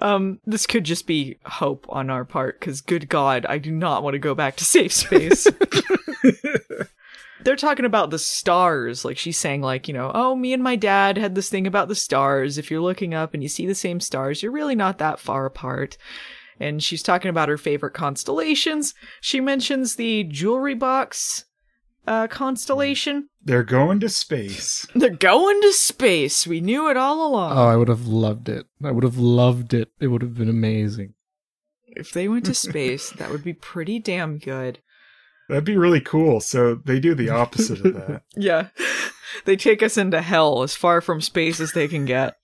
Um, this could just be hope on our part, because good God, I do not want to go back to safe space. *laughs* They're talking about the stars. Like she's saying, like, you know, oh, me and my dad had this thing about the stars. If you're looking up and you see the same stars, you're really not that far apart. And she's talking about her favorite constellations. She mentions the jewelry box uh, constellation. They're going to space. *laughs* They're going to space. We knew it all along. Oh, I would have loved it. I would have loved it. It would have been amazing. If they went to space, that would be pretty damn good. That'd be really cool. So they do the opposite of that. *laughs* Yeah. they take us into hell as far from space as they can get.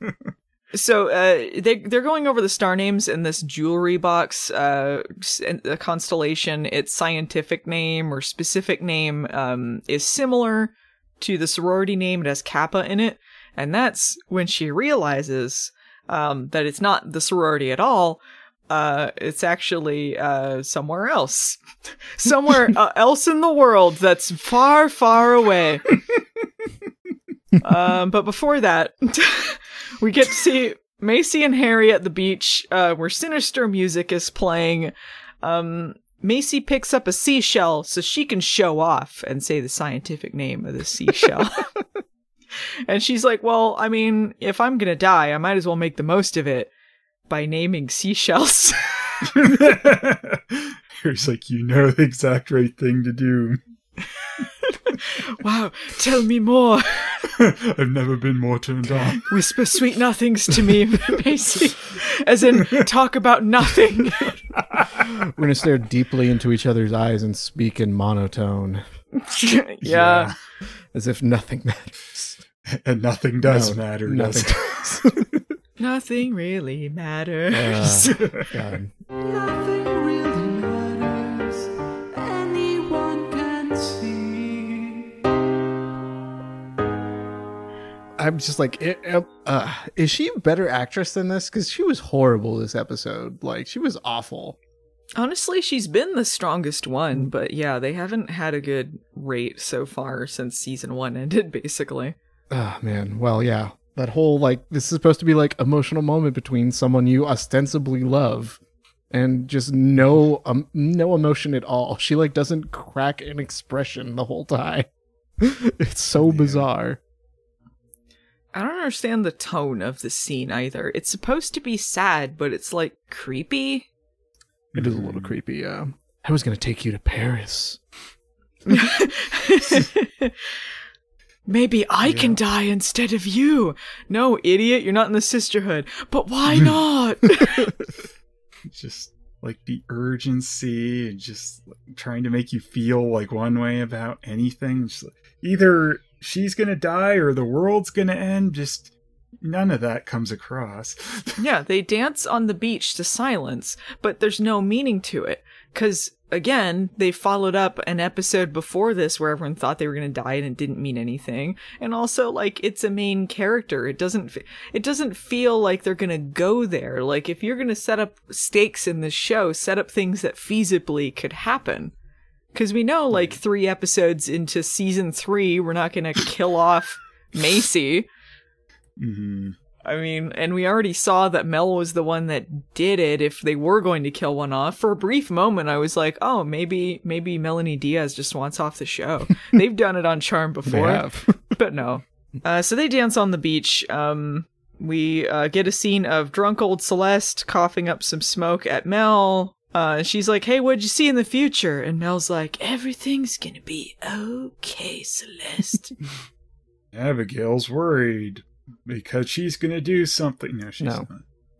*laughs* so uh, they they're going over the star names in this jewelry box, uh, a constellation. Its scientific name or specific name um, is similar to the sorority name. It has Kappa in it, and that's when she realizes um, that it's not the sorority at all. Uh, it's actually uh, somewhere else, *laughs* somewhere uh, *laughs* else in the world that's far, far away. *laughs* um, but before that, we get to see Macy and Harry at the beach, uh, where sinister music is playing. Um, Macy picks up a seashell so she can show off and say the scientific name of the seashell. *laughs* and she's like, "Well, I mean, if I'm gonna die, I might as well make the most of it by naming seashells." *laughs* *laughs* He's like, you know the exact right thing to do. *laughs* wow, tell me more. *laughs* I've never been more turned on. *laughs* Whisper sweet nothings to me, Macy. As in, talk about nothing. We're gonna stare deeply into each other's eyes and speak in monotone, yeah. Yeah. as if nothing matters. And nothing does No, matter. Nothing does does. Nothing really matters. Uh, God. Nothing really I'm just like, it, it- uh, is she a better actress than this? Because she was horrible this episode. Like, she was awful. Honestly, she's been the strongest one, but yeah, they haven't had a good rate so far since season one ended, *laughs* basically. Oh man. Well, yeah. That whole like this is supposed to be like emotional moment between someone you ostensibly love and just no um, no emotion at all. She like doesn't crack an expression the whole time. *laughs* it's so bizarre. I don't understand the tone of the scene either. It's supposed to be sad, but it's like creepy. It is a little creepy. Uh, I was gonna take you to Paris. *laughs* Maybe I can die instead of you. No, idiot, you're not in the sisterhood. But why *laughs* not? *laughs* just like the urgency and just like, trying to make you feel like one way about anything. Just, like, either she's gonna die or the world's gonna end. Just none of that comes across. *laughs* yeah, they dance on the beach to silence, but there's no meaning to it. Cause again, they followed up an episode before this where everyone thought they were going to die and it didn't mean anything. And also, like, it's a main character. It doesn't, it doesn't feel like they're going to go there. Like, if you're going to set up stakes in this show, set up things that feasibly could happen. Cause we know, like, three episodes into season three, we're not going to kill off Macy. hmm I mean, and we already saw that Mel was the one that did it if they were going to kill one off. For a brief moment, I was like, oh, maybe, maybe Melonie Diaz just wants off the show. *laughs* They've done it on Charm They before, have. *laughs* but no. Uh, so they dance on the beach. Um, we uh, get a scene of drunk old Celeste coughing up some smoke at Mel. Uh, and she's like, hey, what'd you see in the future? And Mel's like, everything's gonna be okay, Celeste. *laughs* Abigail's worried because she's gonna do something. No, she's No.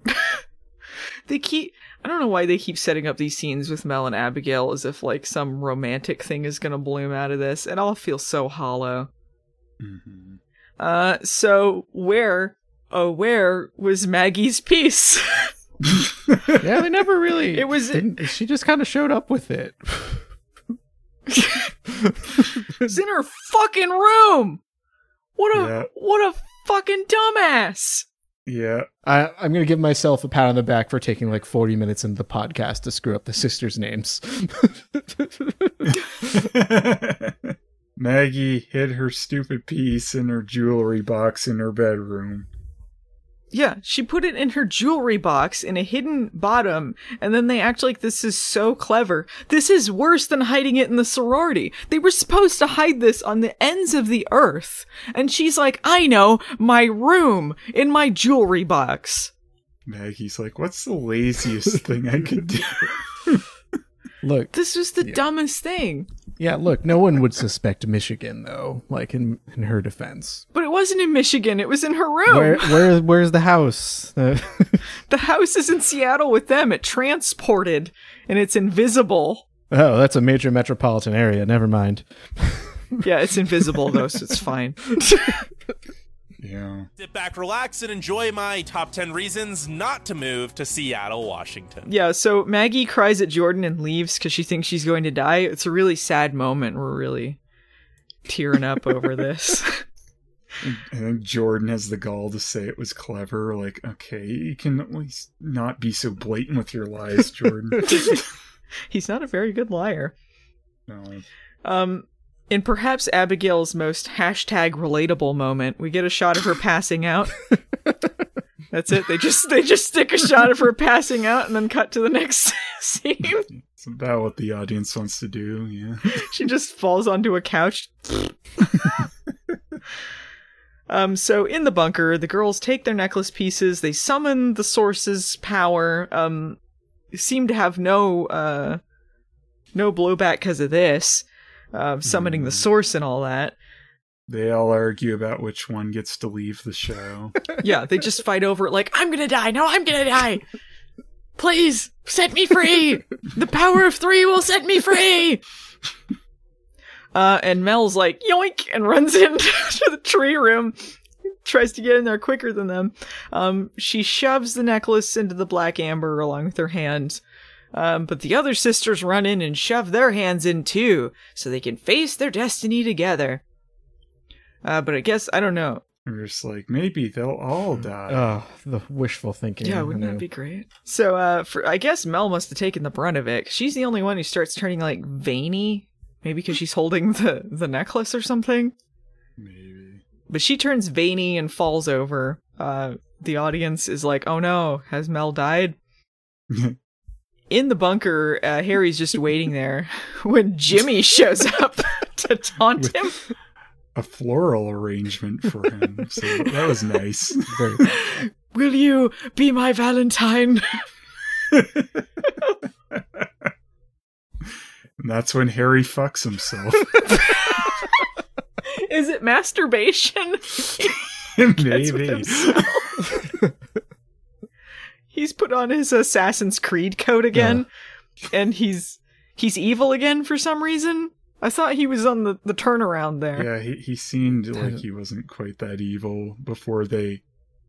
not. *laughs* they keep I don't know why they keep setting up these scenes with Mel and Abigail as if like some romantic thing is gonna bloom out of this. It all feels so hollow. Mhm. Uh so where oh where was Maggie's piece? *laughs* *laughs* yeah, they never really. It was- she just kind of showed up with it. it's in her fucking room. What a Yeah. what a fucking dumbass. Yeah. I, I'm gonna give myself a pat on the back for taking like 40 minutes into the podcast to screw up the sisters' names. *laughs* *laughs* Maggie hid her stupid piece in her jewelry box in her bedroom. Yeah, she put it in her jewelry box in a hidden bottom, and then they act like this is so clever. This is worse than hiding it in the sorority. They were supposed to hide this on the ends of the earth. And she's like, I know, my room, in my jewelry box. Maggie's like, what's the laziest thing I could do? *laughs* look, This was the dumbest thing. Yeah, look, no one would suspect Michigan though. Like in in her defense, But it wasn't in Michigan, it was in her room. where where where's the house? Uh, *laughs* The house is in Seattle with them. It transported, and it's invisible. oh, that's a major metropolitan area. Never mind. Yeah, it's invisible though, so it's fine. *laughs* yeah. Sit back, relax, and enjoy my top 10 reasons not to move to Seattle, Washington. Yeah, so Maggie cries at Jordan and leaves because she thinks she's going to die. It's a really sad moment. We're really tearing up over *laughs* this. I think Jordan has the gall to say it was clever. Like, okay, you can at least not be so blatant with your lies, Jordan. *laughs* He's not a very good liar. no. Um, in perhaps Abigail's most hashtag relatable moment, we get a shot of her passing out. *laughs* That's it. They just they just stick a shot of her passing out and then cut to the next *laughs* scene. It's about what the audience wants to do, yeah. *laughs* she just falls onto a couch. Um, so in the bunker, the girls take their necklace pieces, they summon the source's power, um, seem to have no, uh, no blowback because of this, uh, summoning the source and all that. They all argue about which one gets to leave the show. *laughs* Yeah, they just fight over it like, I'm gonna die, no, I'm gonna die! Please, set me free! The power of three will set me free! *laughs* Uh, and Mel's like, yoink, and runs *laughs* into the tree room. Tries to get in there quicker than them. Um, she shoves the necklace into the black amber along with her hands. Um, but the other sisters run in and shove their hands in too, so they can face their destiny together. Uh, but I guess, I don't know. We're just like, maybe they'll all die. Oh, the wishful thinking. Yeah, wouldn't that be great? So, uh, for I guess Mel must have taken the brunt of it. She's the only one who starts turning like veiny, maybe because she's holding *laughs* the the necklace or something. Maybe. But she turns veiny and falls over. Uh, the audience is like, "Oh no, has Mel died?" *laughs* In the bunker, uh, Harry's just waiting there *laughs* when Jimmy shows up *laughs* to taunt him. A floral arrangement for him. so that was nice. Very- *laughs* Will you be my Valentine? And that's when Harry fucks himself. Is it masturbation? Gets with Maybe. Himself. he's put on his Assassin's Creed coat again, and he's he's evil again for some reason. I thought he was on the, the turnaround there. Yeah, he, he seemed like he wasn't quite that evil before they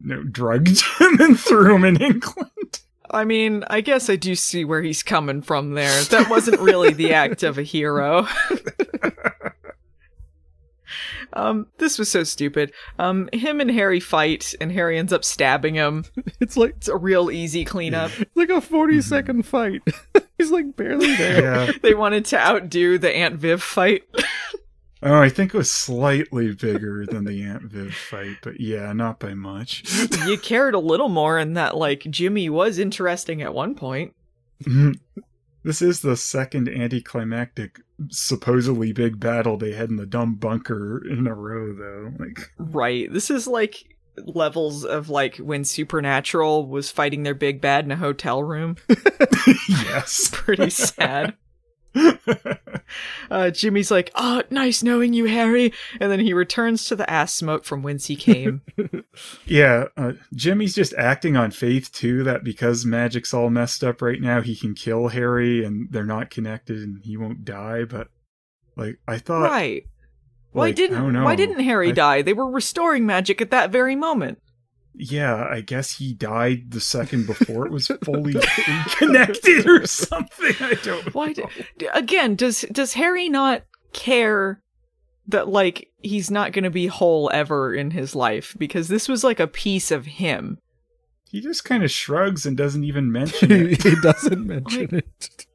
you know, drugged *laughs* him and threw him in England. I mean, I guess I do see where he's coming from there. That wasn't really the act of a hero. *laughs* um, this was so stupid. Um, him and Harry fight, and Harry ends up stabbing him. *laughs* It's like It's a real easy cleanup. it's *laughs* like a 40 second fight. *laughs* He's like barely there. Yeah. they wanted to outdo the Aunt Viv fight. Oh, I think it was slightly bigger than the Aunt Viv fight, but yeah, not by much. you cared a little more in that, like, Jimmy was interesting at one point. this is the second anticlimactic, supposedly big battle they had in the dumb bunker in a row, though. Like, Right. This is like levels of like when Supernatural was fighting their big bad in a hotel room. *laughs* yes. *laughs* Pretty sad. *laughs* Uh, Jimmy's like, "Oh, nice knowing you, Harry," and then he returns to the ass smoke from whence he came. *laughs* Yeah, uh, Jimmy's just acting on faith too that because magic's all messed up right now, he can kill Harry and they're not connected and he won't die. But like, I thought, right? Why like, I didn't. Why didn't Harry I- die? They were restoring magic at that very moment. Yeah, I guess he died the second before it was *laughs* fully *laughs* connected or something. I don't. Know. Why? d d- again, does does Harry not care that like he's not going to be whole ever in his life because this was like a piece of him? He just kind of shrugs and doesn't even mention *laughs* it. he doesn't mention Like- it.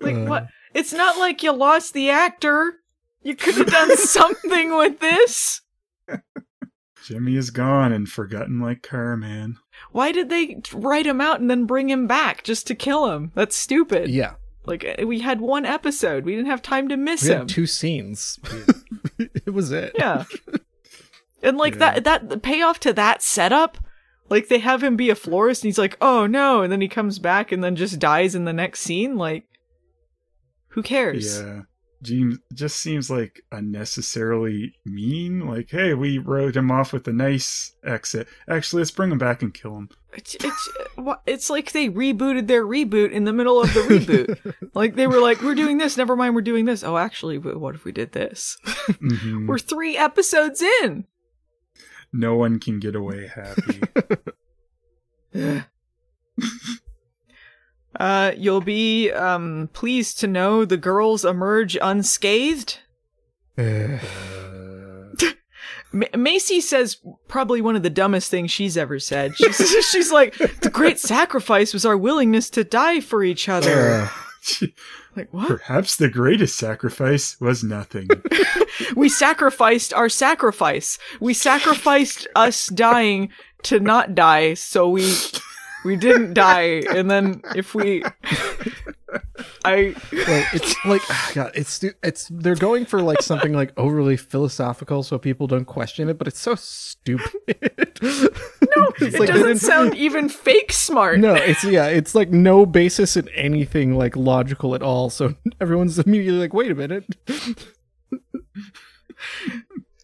Like Uh, what? It's not like you lost the actor. You could have done something with this. Jimmy is gone and forgotten like Carman. Why did they write him out and then bring him back just to kill him? That's stupid. Yeah. Like uh, we had one episode. We didn't have time to miss We him. had two scenes. *laughs* it was it. Yeah. And like that that the payoff to that setup, like they have him be a florist and he's like, "Oh no." And then he comes back and then just dies in the next scene like who cares? Yeah. James just seems like unnecessarily mean. Like, hey, we wrote him off with a nice exit. Actually, let's bring him back and kill him. It's it's *laughs* it's like they rebooted their reboot in the middle of the reboot. *laughs* like they were like, "We're doing this. Never mind, we're doing this." Oh, actually, but what if we did this? *laughs* Mhm. we're 3 episodes in. no one can get away happy. Uh, you'll be um pleased to know the girls emerge unscathed. Uh, Ma- Macy says probably one of the dumbest things she's ever said. She's, *laughs* she's like, "The great sacrifice was our willingness to die for each other." *laughs* like what? Perhaps the greatest sacrifice was nothing. *laughs* We sacrificed our sacrifice. We sacrificed us dying to not die, so we we didn't *laughs* die. And then if we I Like, it's like *sighs* God, it's it's they're going for like something like overly philosophical so people don't question it, but it's so stupid. no, *laughs* It's it like doesn't didn't- sound even fake smart. No, it's yeah, it's like no basis in anything like logical at all. So *laughs* everyone's immediately like, wait a minute.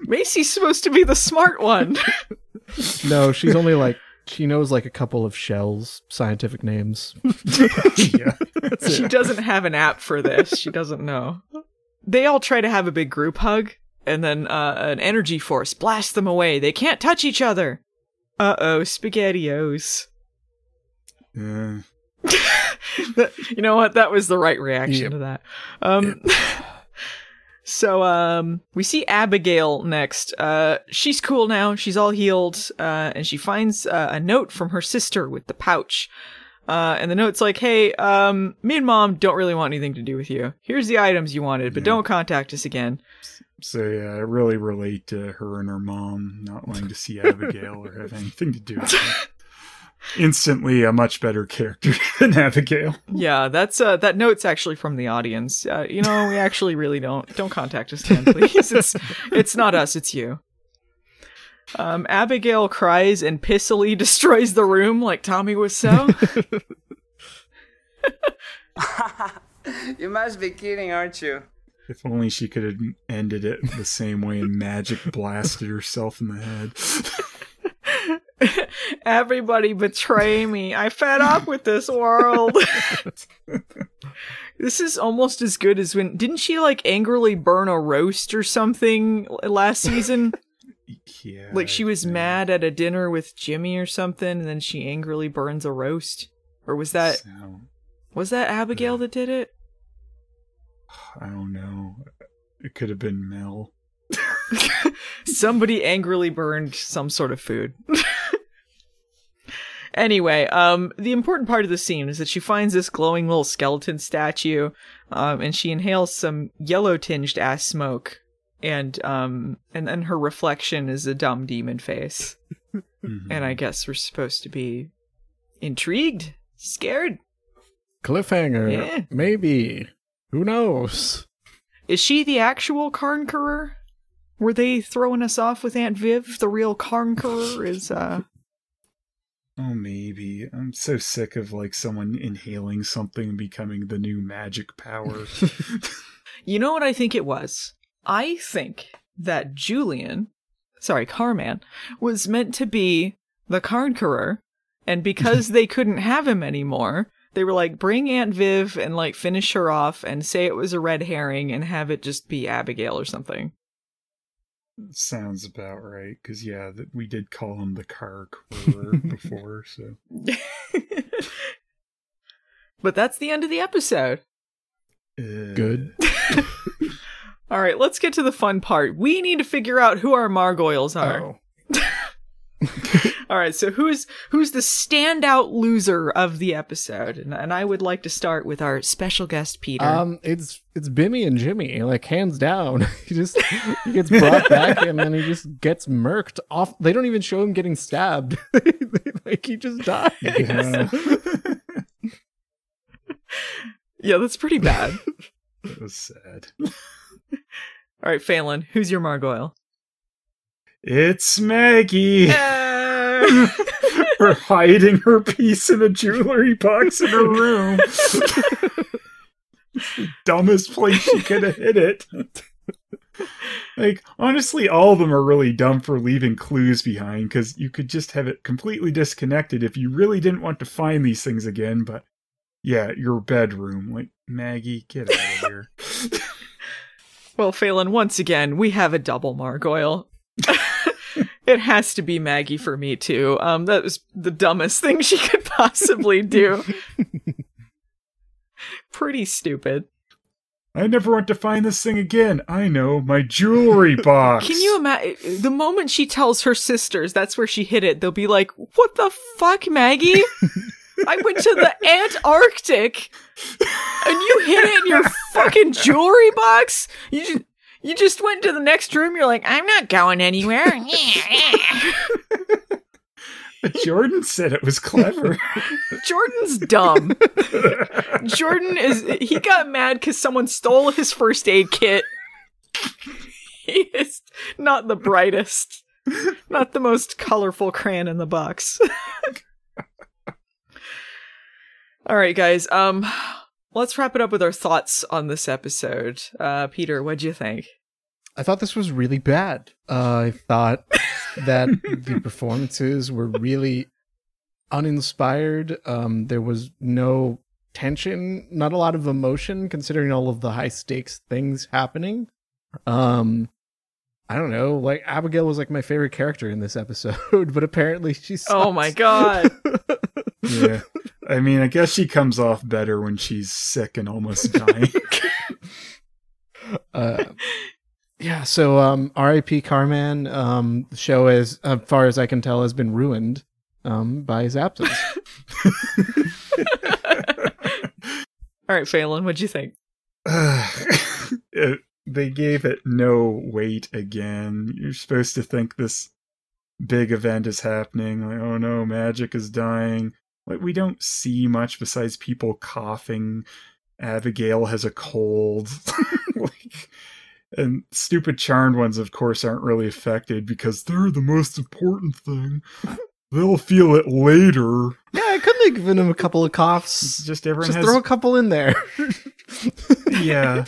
Macy's supposed to be the smart one. No, she's only like she knows like a couple of shells, scientific names. *laughs* yeah. she doesn't have an app for this. She doesn't know. They all try to have a big group hug, and then uh, an energy force blasts them away. They can't touch each other. Uh oh, SpaghettiOs. Yeah. *laughs* you know what? That was the right reaction Yep. to that. Um, *laughs* so um, we see Abigail next. Uh, she's cool now. She's all healed, uh, and she finds uh, a note from her sister with the pouch. Uh, and the note's like, "Hey, um, me and mom don't really want anything to do with you. Here's the items you wanted, but don't contact us again." So yeah, I really relate to her and her mom not wanting to see *laughs* Abigail or have anything to do with her. Instantly a much better character *laughs* than Abigail. Yeah, that's uh, that note's actually from the audience. Uh, you know, we actually really don't don't contact us again, please. It's it's not us, it's you. Um, Abigail cries and pissily *laughs* destroys the room like Tommy Wiseau. *laughs* you must be kidding, aren't you? If only she could have ended it the same way and magic blasted herself in the head. *laughs* Everybody betray me. I fed up with this world. *laughs* *laughs* this is almost as good as when didn't she like angrily burn a roast or something last season? Yeah. like she was mad at a dinner with Jimmy or something, and then she angrily burns a roast. Or was that So, was that Abigail that did it? *sighs* I don't know. It could have been Mel. Somebody angrily burned some sort of food. Anyway, um, the important part of the scene is that she finds this glowing little skeleton statue, um, and she inhales some yellow tinged ass smoke, and um, and then her reflection is a dumb demon face. And I guess we're supposed to be intrigued, scared. Cliffhanger. Yeah. Maybe. Who knows? Is she the actual Karnkerer? Were they throwing us off with Aunt Viv? The real Karnkerer is uh Oh, maybe. I'm so sick of like someone inhaling something and becoming the new magic power. *laughs* *laughs* You know what I think it was? I think that Julian, sorry, Carman, was meant to be the Karnkerer, and because *laughs* they couldn't have him anymore, they were like, bring Aunt Viv and like finish her off and say it was a red herring and have it just be Abigail or something. Sounds about right. Because, yeah, that we did call him the car Quarter *laughs* before, so. *laughs* But that's the end of the episode. Uh, Good. *laughs* All right, let's get to the fun part. We need to figure out who our Margoyles are. Oh. *laughs* All right, so who's who's the standout loser of the episode? And, and I would like to start with our special guest Peter. Um, it's it's Bimmy and Jimmy, like hands down. *laughs* he just he gets *laughs* brought back and then he just gets murked off. They don't even show him getting stabbed. like he just dies. Yeah. yeah, that's pretty bad. It was sad. All right, Phelan, who's your Margoyle? It's Maggie! her hiding her piece in a jewelry box in her room. Dumbest place she could have hid it. like, honestly, all of them are really dumb for leaving clues behind because you could just have it completely disconnected if you really didn't want to find these things again. But yeah, your bedroom. Like, Maggie, get out of here. Well, Phelan, once again, we have a double Margoyle. *laughs* it has to be Maggie for me too. Um, that was the dumbest *laughs* thing she could possibly do. *laughs* Pretty stupid. I never want to find this thing again. I know, my jewelry *laughs* box. Can you imagine the moment she tells her sisters that's where she hid it? They'll be like, "What the fuck, Maggie? I went to the Antarctic, and you hid it in your fucking jewelry box. You just, you just went to the next room. You're like, I'm not going anywhere. *laughs* *laughs* Jordan said it was clever. *laughs* Jordan's dumb. Jordan is he got mad because someone stole his first aid kit. He is not the brightest, not the most colorful crayon in the box. All right, guys. Um, let's wrap it up with our thoughts on this episode. Uh, Peter, what'd you think? I thought this was really bad. Uh, I thought *laughs* that the performances were really uninspired. Um, there was no tension, not a lot of emotion, considering all of the high stakes things happening. Um, I don't know. Like Abigail was like my favorite character in this episode, *laughs* but apparently she's Oh my god. *laughs* yeah. *laughs* I mean, I guess she comes off better when she's sick and almost *laughs* dying. uh, yeah. So, um, R.I.P. Carman. Um, the show, as, as far as I can tell, has been ruined um, by his absence. *laughs* All right, Phelan, what'd you think? *sighs* it, they gave it no weight again. You're supposed to think this big event is happening. Like, oh no, magic is dying. Like, we don't see much besides people coughing. Abigail has a cold. *laughs* like, and stupid charmed ones, of course, aren't really affected because they're the most important thing. They'll feel it later. Yeah, I could have given him a couple of coughs. Just everyone Just has throw a couple in there. *laughs* yeah.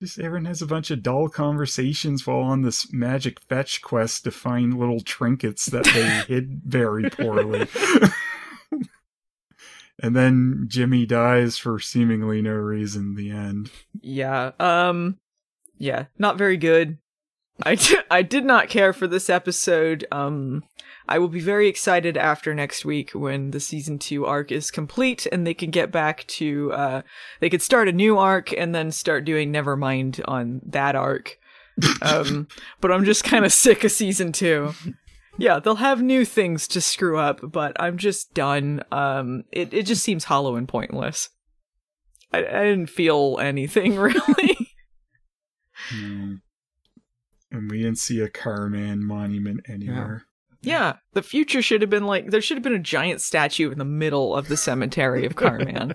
Just everyone has a bunch of dull conversations while on this magic fetch quest to find little trinkets that they *laughs* hid very poorly. And then Jimmy dies for seemingly no reason the end. Yeah. Um yeah, not very good. I, d- *laughs* I did not care for this episode. Um I will be very excited after next week when the season 2 arc is complete and they can get back to uh they could start a new arc and then start doing Nevermind on that arc. *laughs* Um but I'm just kind of sick of season 2. Yeah, they'll have new things to screw up, but I'm just done. Um it it just seems hollow and pointless. I, I didn't feel anything *laughs* really. Mm. And we didn't see a Carman monument anywhere. Yeah, the future should have been like there should have been a giant statue in the middle of the cemetery of Carman.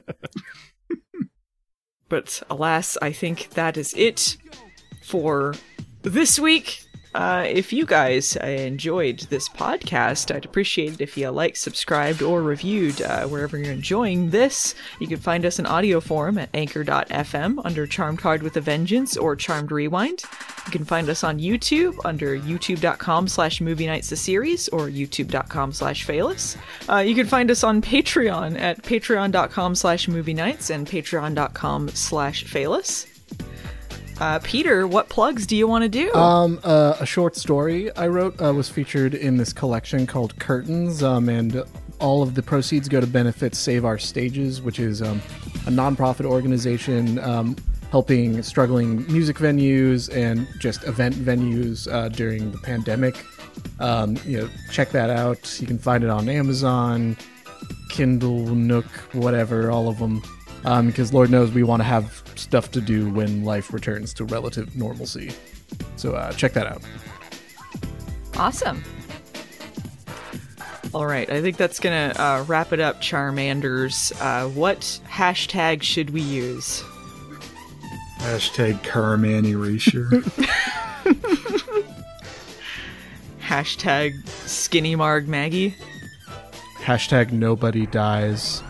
*laughs* but alas, I think that is it for this week. Uh, if you guys uh, enjoyed this podcast, I'd appreciate it if you liked, subscribed, or reviewed uh, wherever you're enjoying this. You can find us in audio form at anchor.fm under Charmed Card with a Vengeance or Charmed Rewind. You can find us on YouTube under youtube.com slash movie nights the series or youtube.com slash Phalus. Uh, you can find us on Patreon at patreon.com slash movie nights and patreon.com slash Phalus. Uh, Peter, what plugs do you want to do? Um, uh, a short story I wrote uh, was featured in this collection called Curtains, um, and all of the proceeds go to benefit Save Our Stages, which is um, a nonprofit organization um, helping struggling music venues and just event venues uh, during the pandemic. Um, you know, check that out. You can find it on Amazon, Kindle, Nook, whatever, all of them. Um, because Lord knows we want to have stuff to do when life returns to relative normalcy. So uh, check that out. Awesome. All right, I think that's gonna uh, wrap it up, Charmanders. Uh, what hashtag should we use? Hashtag Carman erasure. *laughs* Hashtag Skinny Marg Maggie. Hashtag nobody dies.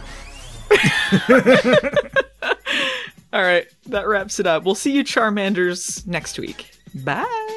*laughs* All right, that wraps it up. We'll see you, Charmanders, next week. Bye.